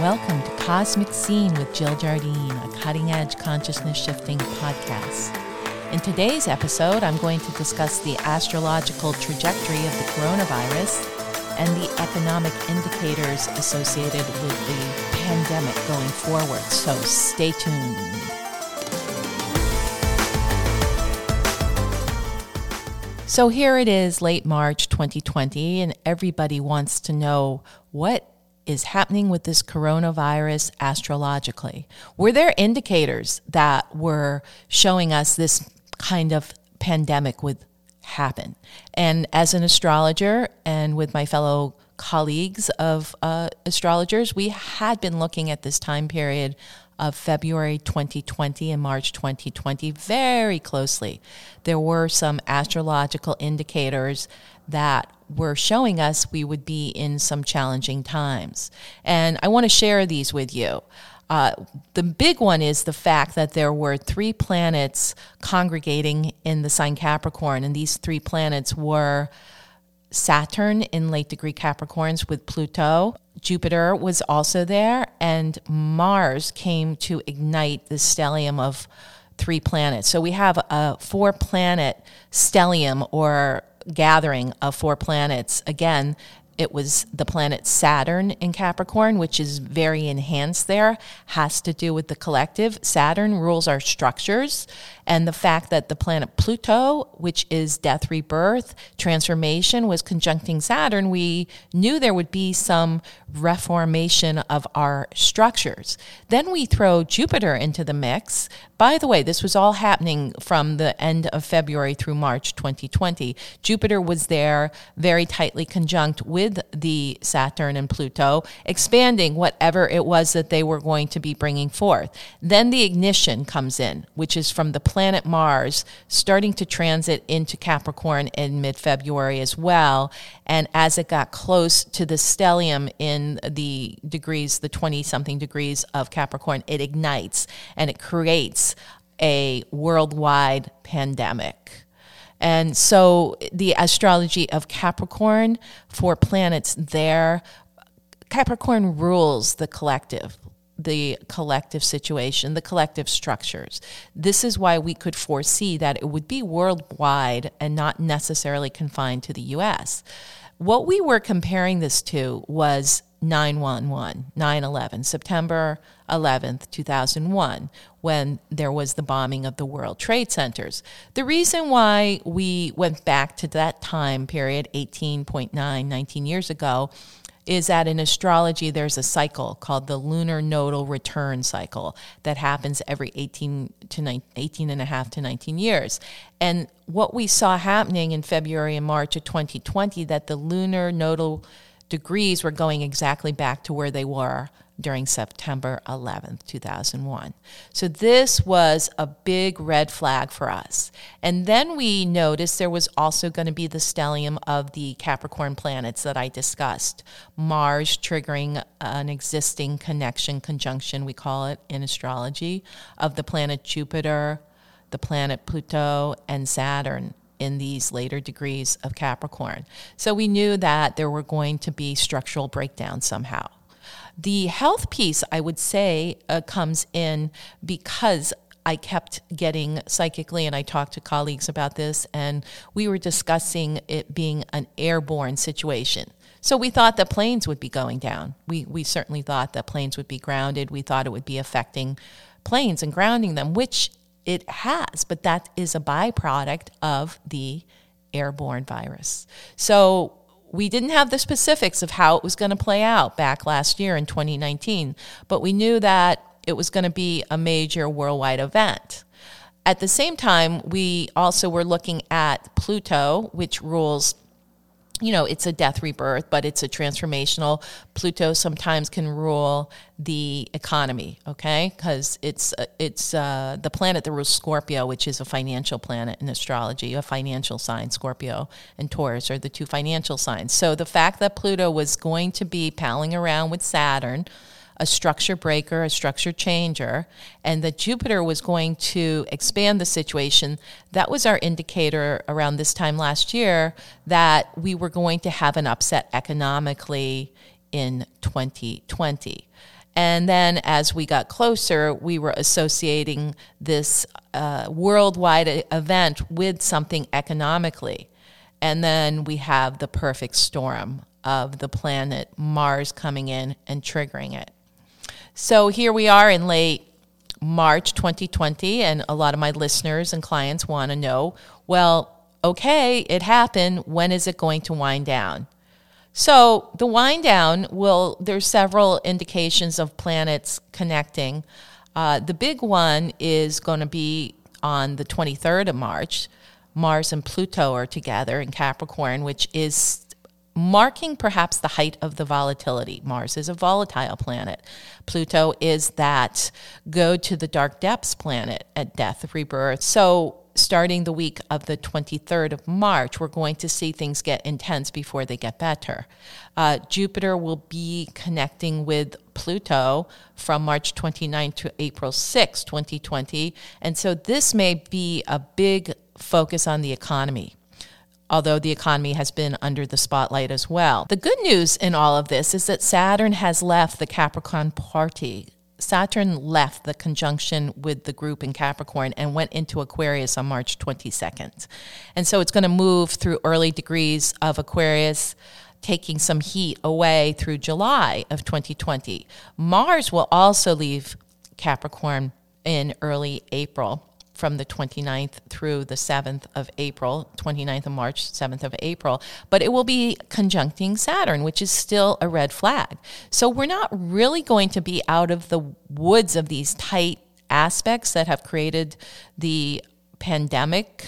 Welcome to Cosmic Scene with Jill Jardine, a cutting edge consciousness shifting podcast. In today's episode, I'm going to discuss the astrological trajectory of the coronavirus and the economic indicators associated with the pandemic going forward. So stay tuned. So here it is, late March 2020, and everybody wants to know what is happening with this coronavirus astrologically? Were there indicators that were showing us this kind of pandemic would happen? And as an astrologer and with my fellow colleagues of uh, astrologers, we had been looking at this time period of February 2020 and March 2020 very closely. There were some astrological indicators that were showing us we would be in some challenging times. And I want to share these with you. Uh, the big one is the fact that there were three planets congregating in the sign Capricorn, and these three planets were Saturn in late degree Capricorns with Pluto. Jupiter was also there, and Mars came to ignite the stellium of three planets. So we have a four planet stellium or gathering of four planets. Again, it was the planet Saturn in Capricorn, which is very enhanced there, has to do with the collective. Saturn rules our structures, and the fact that the planet Pluto, which is death, rebirth, transformation, was conjuncting Saturn, we knew there would be some reformation of our structures. Then we throw Jupiter into the mix. By the way, this was all happening from the end of February through March 2020. Jupiter was there very tightly conjunct with the Saturn and Pluto, expanding whatever it was that they were going to be bringing forth. Then the ignition comes in, which is from the planet Mars starting to transit into Capricorn in mid February as well. And as it got close to the stellium in the degrees, the 20 something degrees of Capricorn, it ignites and it creates a worldwide pandemic. And so the astrology of Capricorn for planets there, Capricorn rules the collective the collective situation, the collective structures. This is why we could foresee that it would be worldwide and not necessarily confined to the US. What we were comparing this to was 911, 9 11, September 11th, 2001, when there was the bombing of the World Trade Centers. The reason why we went back to that time period, 18.9, 19 years ago, is that in astrology there's a cycle called the lunar nodal return cycle that happens every 18 to 19, 18 and a half to 19 years and what we saw happening in february and march of 2020 that the lunar nodal degrees were going exactly back to where they were during September 11th, 2001. So this was a big red flag for us. And then we noticed there was also going to be the stellium of the Capricorn planets that I discussed. Mars triggering an existing connection, conjunction, we call it in astrology, of the planet Jupiter, the planet Pluto, and Saturn in these later degrees of Capricorn. So we knew that there were going to be structural breakdowns somehow. The health piece, I would say, uh, comes in because I kept getting psychically, and I talked to colleagues about this, and we were discussing it being an airborne situation. So we thought that planes would be going down. We, we certainly thought that planes would be grounded. We thought it would be affecting planes and grounding them, which it has, but that is a byproduct of the airborne virus. So we didn't have the specifics of how it was going to play out back last year in 2019, but we knew that it was going to be a major worldwide event. At the same time, we also were looking at Pluto, which rules you know, it's a death rebirth, but it's a transformational. Pluto sometimes can rule the economy, okay? Because it's uh, it's uh, the planet that rules Scorpio, which is a financial planet in astrology, a financial sign. Scorpio and Taurus are the two financial signs. So the fact that Pluto was going to be palling around with Saturn a structure breaker, a structure changer, and that Jupiter was going to expand the situation, that was our indicator around this time last year that we were going to have an upset economically in 2020. And then as we got closer, we were associating this uh, worldwide event with something economically. And then we have the perfect storm of the planet Mars coming in and triggering it. So here we are in late March 2020, and a lot of my listeners and clients want to know well, okay, it happened. When is it going to wind down? So the wind down will, there's several indications of planets connecting. Uh, the big one is going to be on the 23rd of March. Mars and Pluto are together in Capricorn, which is marking perhaps the height of the volatility. Mars is a volatile planet. Pluto is that go to the dark depths planet at death, rebirth. So starting the week of the 23rd of March, we're going to see things get intense before they get better. Uh, Jupiter will be connecting with Pluto from March 29 to April 6, 2020. And so this may be a big focus on the economy. Although the economy has been under the spotlight as well. The good news in all of this is that Saturn has left the Capricorn party Saturn left the conjunction with the group in Capricorn and went into Aquarius on March 22nd. And so it's going to move through early degrees of Aquarius, taking some heat away through July of 2020. Mars will also leave Capricorn in early April from the 29th through the 7th of April, 29th of March, 7th of April, but it will be conjuncting Saturn, which is still a red flag. So we're not really going to be out of the woods of these tight aspects that have created the pandemic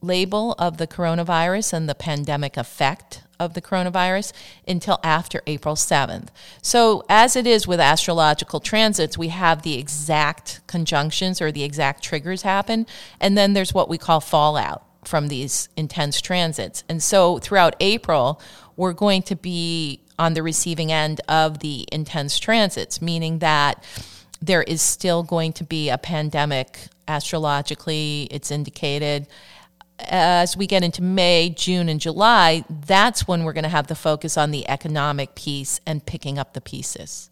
label of the coronavirus and the pandemic effect of the coronavirus until after April 7th. So, as it is with astrological transits, we have the exact conjunctions or the exact triggers happen, and then there's what we call fallout from these intense transits. And so, throughout April, we're going to be on the receiving end of the intense transits, meaning that there is still going to be a pandemic astrologically, it's indicated as we get into May, June, and July, that's when we're going to have the focus on the economic piece and picking up the pieces.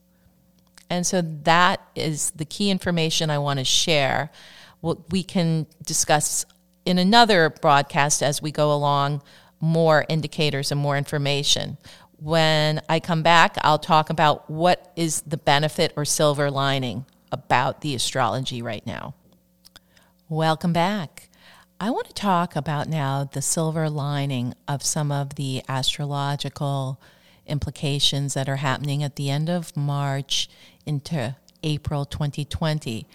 And so that is the key information I want to share. What we can discuss in another broadcast as we go along more indicators and more information. When I come back, I'll talk about what is the benefit or silver lining about the astrology right now. Welcome back. I want to talk about now the silver lining of some of the astrological implications that are happening at the end of March into April 2020.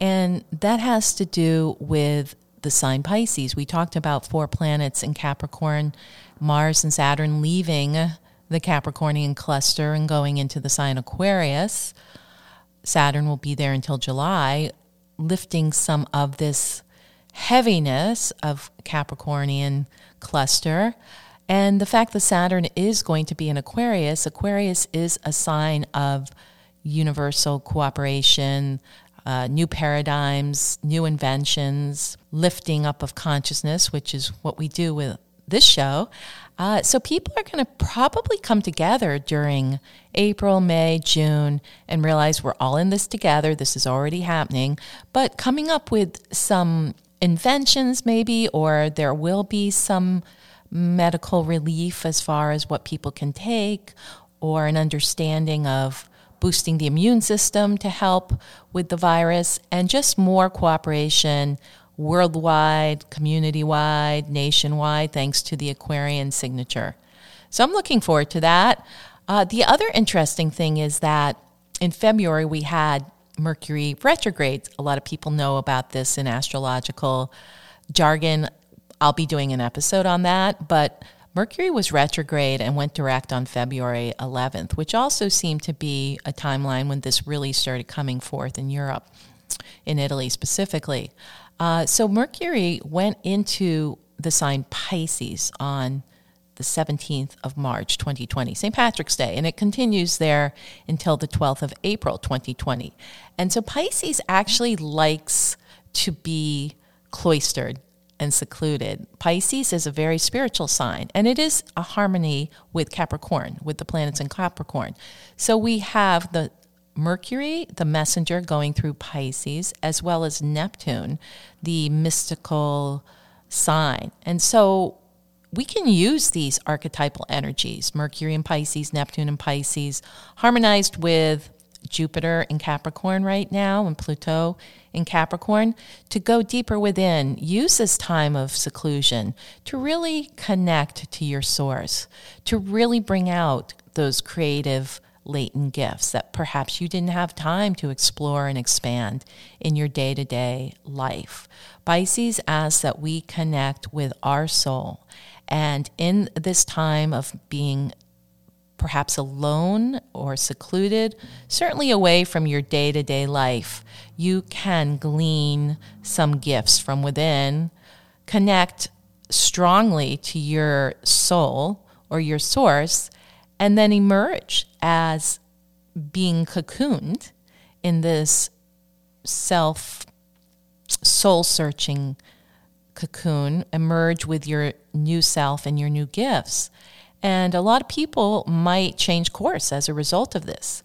And that has to do with the sign Pisces. We talked about four planets in Capricorn, Mars and Saturn leaving the Capricornian cluster and going into the sign Aquarius. Saturn will be there until July, lifting some of this heaviness of Capricornian cluster. And the fact that Saturn is going to be in Aquarius, Aquarius is a sign of universal cooperation, uh, new paradigms, new inventions, lifting up of consciousness, which is what we do with this show. Uh, so people are going to probably come together during April, May, June, and realize we're all in this together. This is already happening, but coming up with some inventions, maybe, or there will be some medical relief as far as what people can take, or an understanding of boosting the immune system to help with the virus, and just more cooperation worldwide, community wide, nationwide, thanks to the Aquarian signature. So I'm looking forward to that. Uh, the other interesting thing is that in February we had Mercury retrogrades. A lot of people know about this in astrological jargon. I'll be doing an episode on that, but Mercury was retrograde and went direct on February 11th, which also seemed to be a timeline when this really started coming forth in Europe, in Italy specifically. Uh, so Mercury went into the sign Pisces on the 17th of March 2020, St. Patrick's Day, and it continues there until the 12th of April 2020. And so Pisces actually likes to be cloistered and secluded. Pisces is a very spiritual sign, and it is a harmony with Capricorn, with the planets in Capricorn. So we have the Mercury, the messenger, going through Pisces, as well as Neptune, the mystical sign. And so we can use these archetypal energies Mercury in Pisces, Neptune in Pisces, harmonized with Jupiter in Capricorn right now and Pluto in Capricorn to go deeper within. Use this time of seclusion to really connect to your source, to really bring out those creative latent gifts that perhaps you didn't have time to explore and expand in your day to day life. Pisces asks that we connect with our soul. And in this time of being perhaps alone or secluded, certainly away from your day to day life, you can glean some gifts from within, connect strongly to your soul or your source, and then emerge as being cocooned in this self soul searching cocoon, emerge with your new self and your new gifts. And a lot of people might change course as a result of this.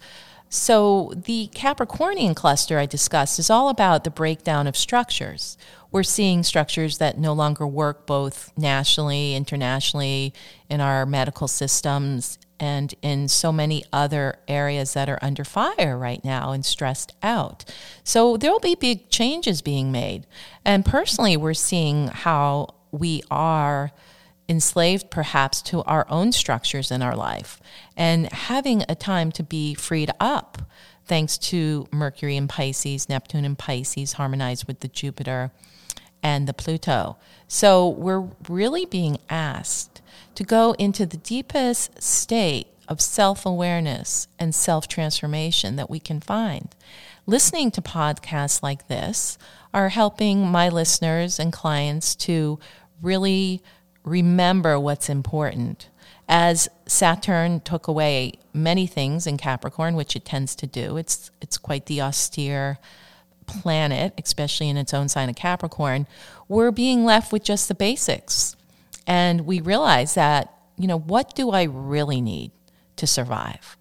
So, the Capricornian cluster I discussed is all about the breakdown of structures. We're seeing structures that no longer work both nationally, internationally, in our medical systems, and in so many other areas that are under fire right now and stressed out. So, there will be big changes being made. And personally, we're seeing how we are enslaved perhaps to our own structures in our life and having a time to be freed up thanks to Mercury in Pisces, Neptune in Pisces, harmonized with the Jupiter and the Pluto. So we're really being asked to go into the deepest state of self awareness and self transformation that we can find. Listening to podcasts like this are helping my listeners and clients to really remember what's important. As Saturn took away many things in Capricorn, which it tends to do, it's, it's quite the austere planet, especially in its own sign of Capricorn, we're being left with just the basics. And we realize that, you know, what do I really need to survive?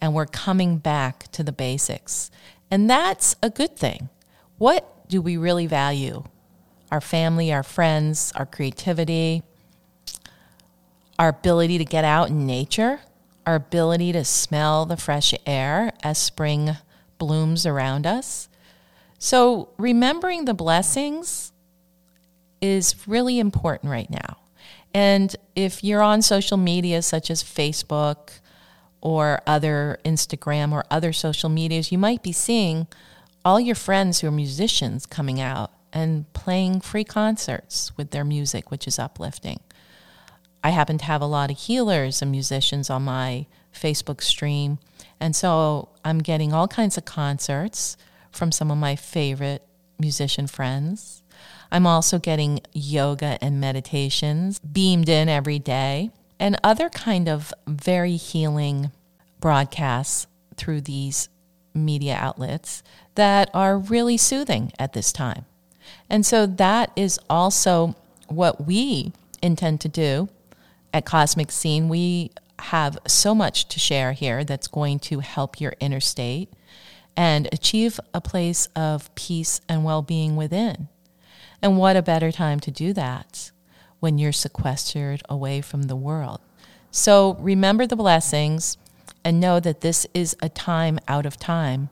And we're coming back to the basics. And that's a good thing. What do we really value? Our family, our friends, our creativity, our ability to get out in nature, our ability to smell the fresh air as spring blooms around us. So, remembering the blessings is really important right now. And if you're on social media such as Facebook or other Instagram or other social medias, you might be seeing all your friends who are musicians coming out and playing free concerts with their music, which is uplifting. I happen to have a lot of healers and musicians on my Facebook stream. And so I'm getting all kinds of concerts from some of my favorite musician friends. I'm also getting yoga and meditations beamed in every day and other kind of very healing broadcasts through these media outlets that are really soothing at this time. And so that is also what we intend to do at Cosmic Scene, we have so much to share here that's going to help your inner state and achieve a place of peace and well being within. And what a better time to do that when you're sequestered away from the world. So remember the blessings and know that this is a time out of time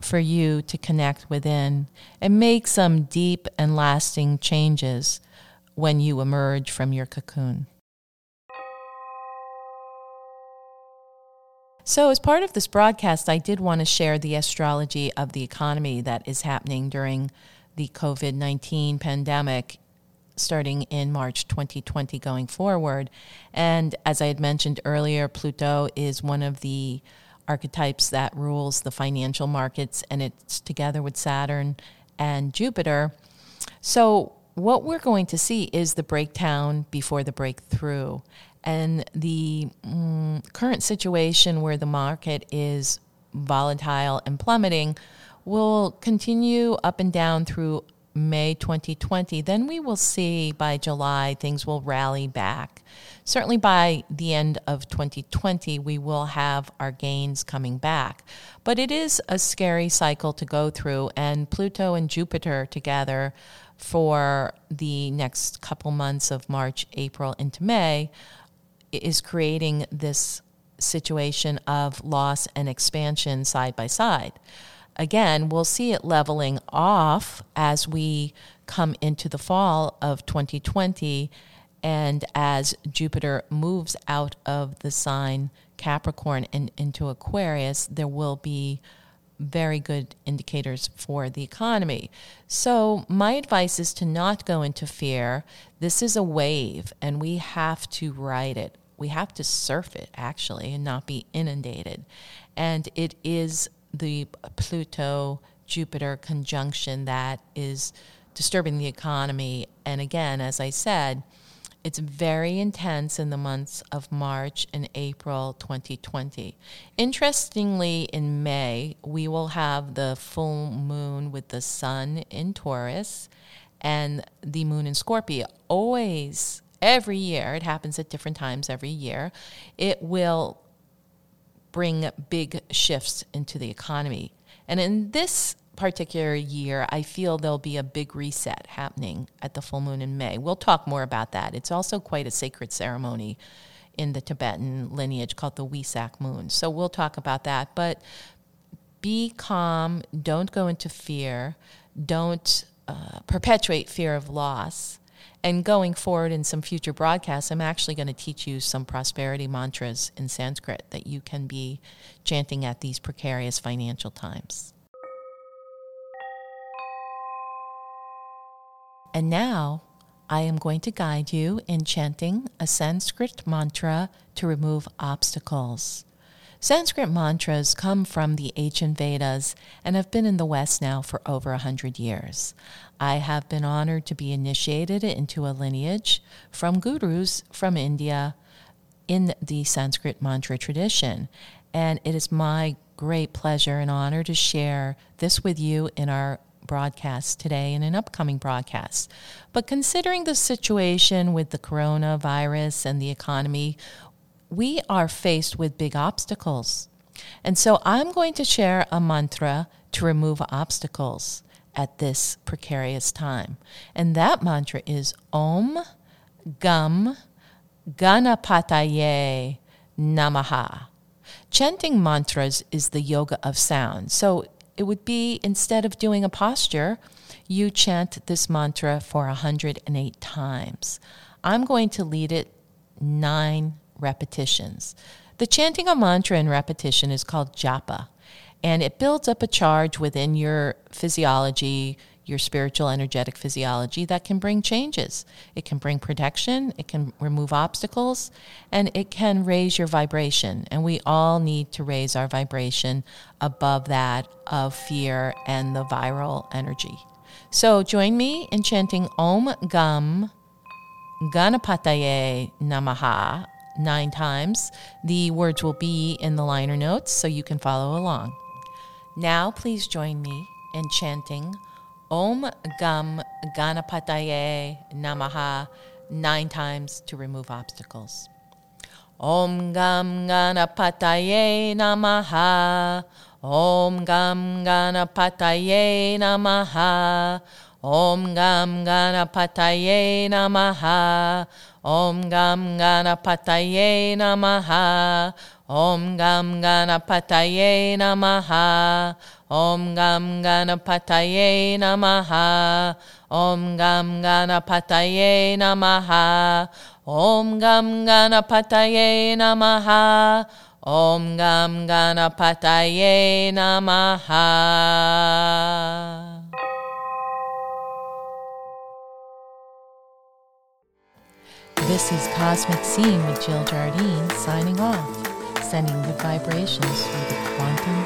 for you to connect within and make some deep and lasting changes when you emerge from your cocoon. So, as part of this broadcast, I did want to share the astrology of the economy that is happening during the COVID 19 pandemic starting in March 2020 going forward. And as I had mentioned earlier, Pluto is one of the archetypes that rules the financial markets, and it's together with Saturn and Jupiter. So, what we're going to see is the breakdown before the breakthrough and the mm, current situation where the market is volatile and plummeting will continue up and down through May 2020, then we will see by July things will rally back. Certainly by the end of 2020, we will have our gains coming back. But it is a scary cycle to go through, and Pluto and Jupiter together for the next couple months of March, April, into May is creating this situation of loss and expansion side by side. Again, we'll see it leveling off as we come into the fall of 2020 and as Jupiter moves out of the sign Capricorn and into Aquarius, there will be very good indicators for the economy. So, my advice is to not go into fear. This is a wave, and we have to ride it we have to surf it actually and not be inundated. And it is the Pluto Jupiter conjunction that is disturbing the economy. And again, as I said, it's very intense in the months of March and April 2020. Interestingly, in May, we will have the full moon with the sun in Taurus and the moon in Scorpio. Always every year, it happens at different times every year, it will bring big shifts into the economy. And in this particular year, I feel there'll be a big reset happening at the full moon in May. We'll talk more about that. It's also quite a sacred ceremony in the Tibetan lineage called the Wesak moon. So we'll talk about that. But be calm, don't go into fear, don't uh, perpetuate fear of loss and going forward in some future broadcasts, I'm actually going to teach you some prosperity mantras in Sanskrit that you can be chanting at these precarious financial times. And now I am going to guide you in chanting a Sanskrit mantra to remove obstacles. Sanskrit mantras come from the ancient Vedas and have been in the West now for over a hundred years. I have been honored to be initiated into a lineage from gurus from India in the Sanskrit mantra tradition. And it is my great pleasure and honor to share this with you in our broadcast today and an upcoming broadcast. But considering the situation with the coronavirus and the economy, we are faced with big obstacles. And so I'm going to share a mantra to remove obstacles at this precarious time. And that mantra is Om Gam Ganapataye Namaha. Chanting mantras is the yoga of sound. So it would be instead of doing a posture, you chant this mantra for 108 times. I'm going to lead it nine repetitions. The chanting a mantra in repetition is called japa, and it builds up a charge within your physiology, your spiritual energetic physiology that can bring changes. It can bring protection, it can remove obstacles, and it can raise your vibration. And we all need to raise our vibration above that of fear and the viral energy. So join me in chanting Om Gam Ganapataye Namaha nine times. The words will be in the liner notes so you can follow along. Now, please join me in chanting Om Gam Ganapataye Namaha nine times to remove obstacles. Om Gam Ganapataye Namaha. Om Gam Ganapataye Namaha. Om Gam Ganapataye Namaha. Om Gam Ganapataye Namaha. Om Gam Ganapataye Namaha. Om Gam Ganapataye Namaha. Om Gam Ganapataye Namaha. Om Gam Ganapataye Namaha. Om Gam Ganapataye Namaha. This is Cosmic Scene with Jill Jardine signing off, sending good vibrations through the quantum.